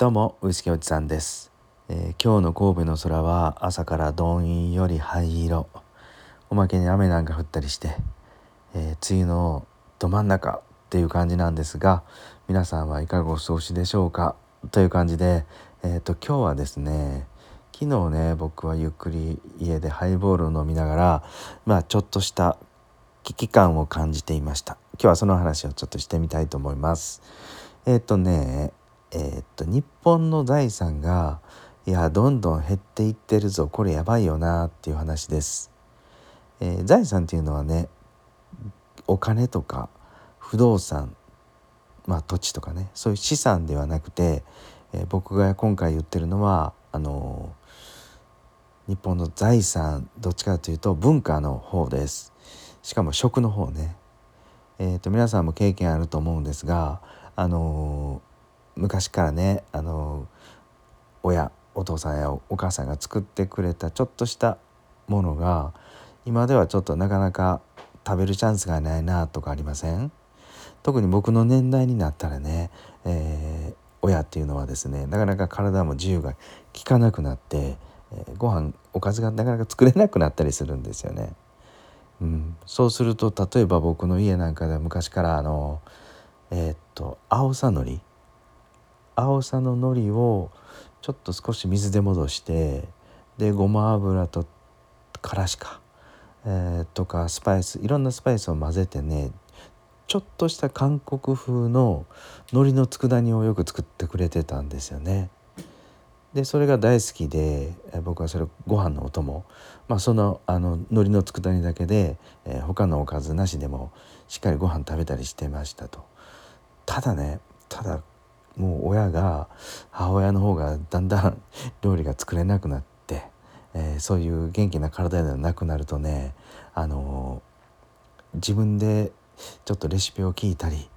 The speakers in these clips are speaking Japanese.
どうもウイスキーおじさんです、えー、今日の神戸の空は朝からどんより灰色。おまけに雨なんか降ったりして、えー、梅雨のど真ん中っていう感じなんですが皆さんはいかがお過ごしでしょうか？という感じで、えーと、今日はですね昨日ね僕はゆっくり家でハイボールを飲みながらまあちょっとした危機感を感じていました。今日はその話をちょっとしてみたいと思います。えっ、ー、とねえー、っと日本の財産がいやどんどん減っていってるぞこれやばいよなっていう話です。えー、財産っていうのはねお金とか不動産まあ土地とかねそういう資産ではなくて、えー、僕が今回言ってるのはあの日本の財産どっちかというと文化の方です。しかも食の方ね。えーと、と皆さんも経験あると思うんですがあの昔からねあの親お父さんやお母さんが作ってくれたちょっとしたものが今ではちょっとなかなか食べるチャンスがないなとかありません？特に僕の年代になったらね、えー、親っていうのはですねなかなか体も自由が利かなくなって、えー、ご飯おかずがなかなか作れなくなったりするんですよね。うん、そうすると例えば僕の家なんかでは昔からあのえー、っと青さのり青さの海苔をちょっと少し水で戻してでごま油とからしか、えー、とかスパイスいろんなスパイスを混ぜてねちょっとした韓国風の海苔の佃煮をよく作ってくれてたんですよね。でそれが大好きで僕はそれご飯のお供、まあ、そのあの海苔の佃煮だけで、えー、他のおかずなしでもしっかりご飯食べたりしてましたと。ただねただもう親が母親の方がだんだん料理が作れなくなって、えー、そういう元気な体ではなくなるとね、あのー、自分でちょっとレシピを聞いたり、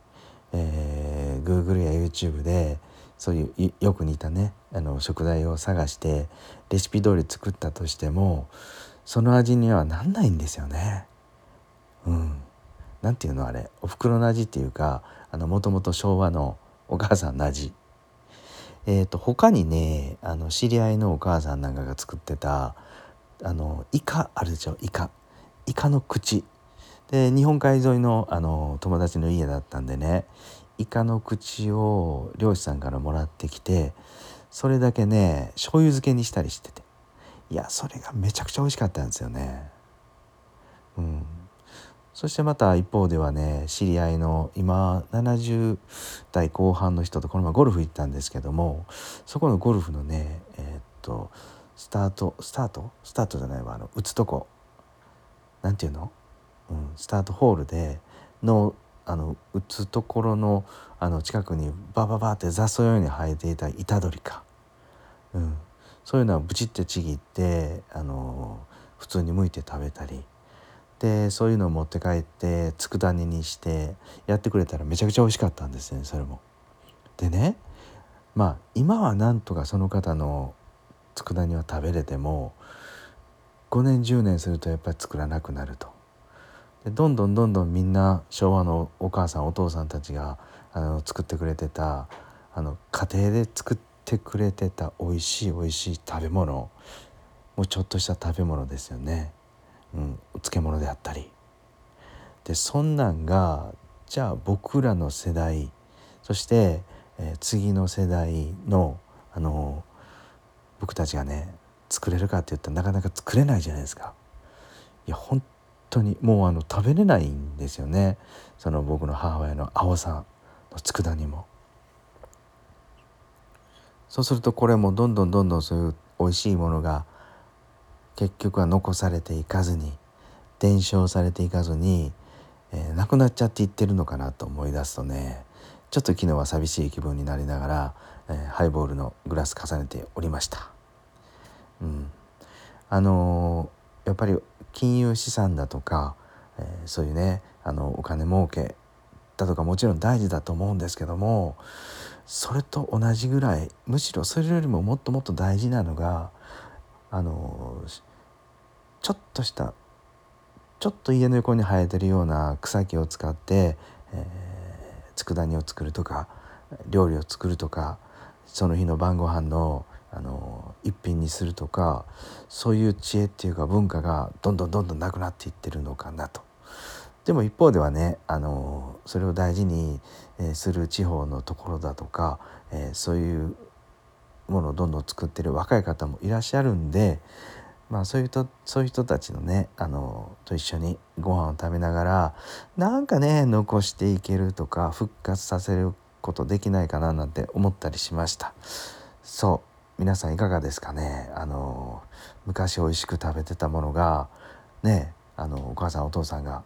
えー、Google や YouTube でそういうよく似たねあの食材を探してレシピ通り作ったとしてもその味にはなんないんですよね。うん、なんていうのあれお袋の味っていうかもともと昭和のお母さんの味えーと、他にねあの知り合いのお母さんなんかが作ってたあのイカあるでしょ？イカ。イカの口。で日本海沿いのあの友達の家だったんでねイカの口を漁師さんからもらってきてそれだけね醤油漬けにしたりしてて。いやそれがめちゃくちゃ美味しかったんですよね。うん。そしてまた一方ではね知り合いの今70代後半の人とこの前ゴルフ行ったんですけどもそこのゴルフのねえー、っとスタートスタート？スタートじゃないわあの打つとこ。なんていうの、うん、スタートホールでのあの打つところのあの近くにバババって雑草ように生えていた板取りか、うん、そういうのはブチってちぎってあの普通に剥いて食べたり。でそういうのを持って帰って佃煮にしてやってくれたらめちゃくちゃ美味しかったんですねそれも。でねまあ今はなんとかその方の佃煮は食べれても5年10年するとやっぱり作らなくなると。でどんどんどんどんみんな昭和のお母さんお父さんたちがあの作ってくれてたあの家庭で作ってくれてた美味しい美味しい食べ物もうちょっとした食べ物ですよね。うん、漬物であったりでそんなんがじゃあ僕らの世代そして、えー、次の世代の、あの僕たちがね作れるかって言ったらなかなか作れないじゃないですか。いや本当にもうあの食べれないんですよねその僕の母親の青さんの佃煮も。そうするとこれもどんどんどんどんそういう美味しいものが結局は残されていかずに伝承されていかずに、えー、なくなっちゃっていってるのかなと思い出すとねちょっと昨日は寂しい気分になりながら、えー、ハイボールのグラス重ねておりました。うん、あのー、やっぱり金融資産だとか、え、そういうねあのお金儲けだとかもちろん大事だと思うんですけどもそれと同じぐらいむしろそれよりももっともっと大事なのがあのちょっとしたちょっと家の横に生えてるような草木を使って、えー、佃煮を作るとか料理を作るとかその日の晩ご飯のあの一品にするとかそういう知恵っていうか文化がどんどんどんどんなくなっていってるのかなと。でも一方ではねあのそれを大事に、えする地方のところだとか、えー、そういうものをどんどん作ってる若い方もいらっしゃるんで、まあ、そういう人そういう人たちのねあのと一緒にご飯を食べながらなんかね残していけるとか復活させることできないかななんて思ったりしました。そう。皆さんいかがですかね？あの昔美味しく食べてたものがねあのお母さんお父さんが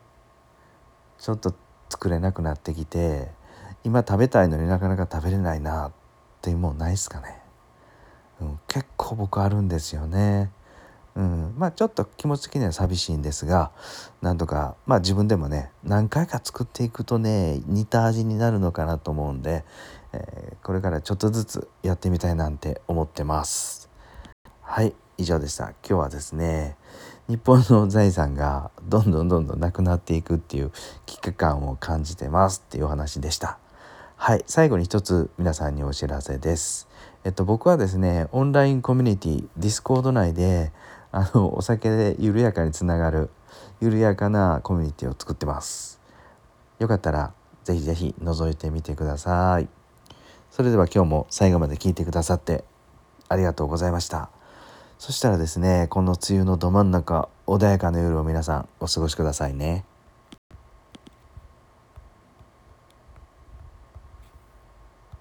ちょっと作れなくなってきて今食べたいのになかなか食べれないなっていうもんないですかね、うん、結構僕あるんですよね。うん、まあちょっと気持ち的には寂しいんですがなんとかまあ自分でもね何回か作っていくとね似た味になるのかなと思うんで、えー、これからちょっとずつやってみたいなんて思ってます。はい以上でした。今日はですね日本の財産がどんどんどんどんなくなっていくっていう危機感を感じてますっていうお話でした。はい最後に一つ皆さんにお知らせです。えっと僕はですねオンラインコミュニティディスコード内であのお酒で緩やかにつながる緩やかなコミュニティを作ってます。よかったらぜひぜひ覗いてみてください。それでは今日も最後まで聞いてくださってありがとうございました。そしたらですねこの梅雨のど真ん中穏やかな夜を皆さんお過ごしくださいね。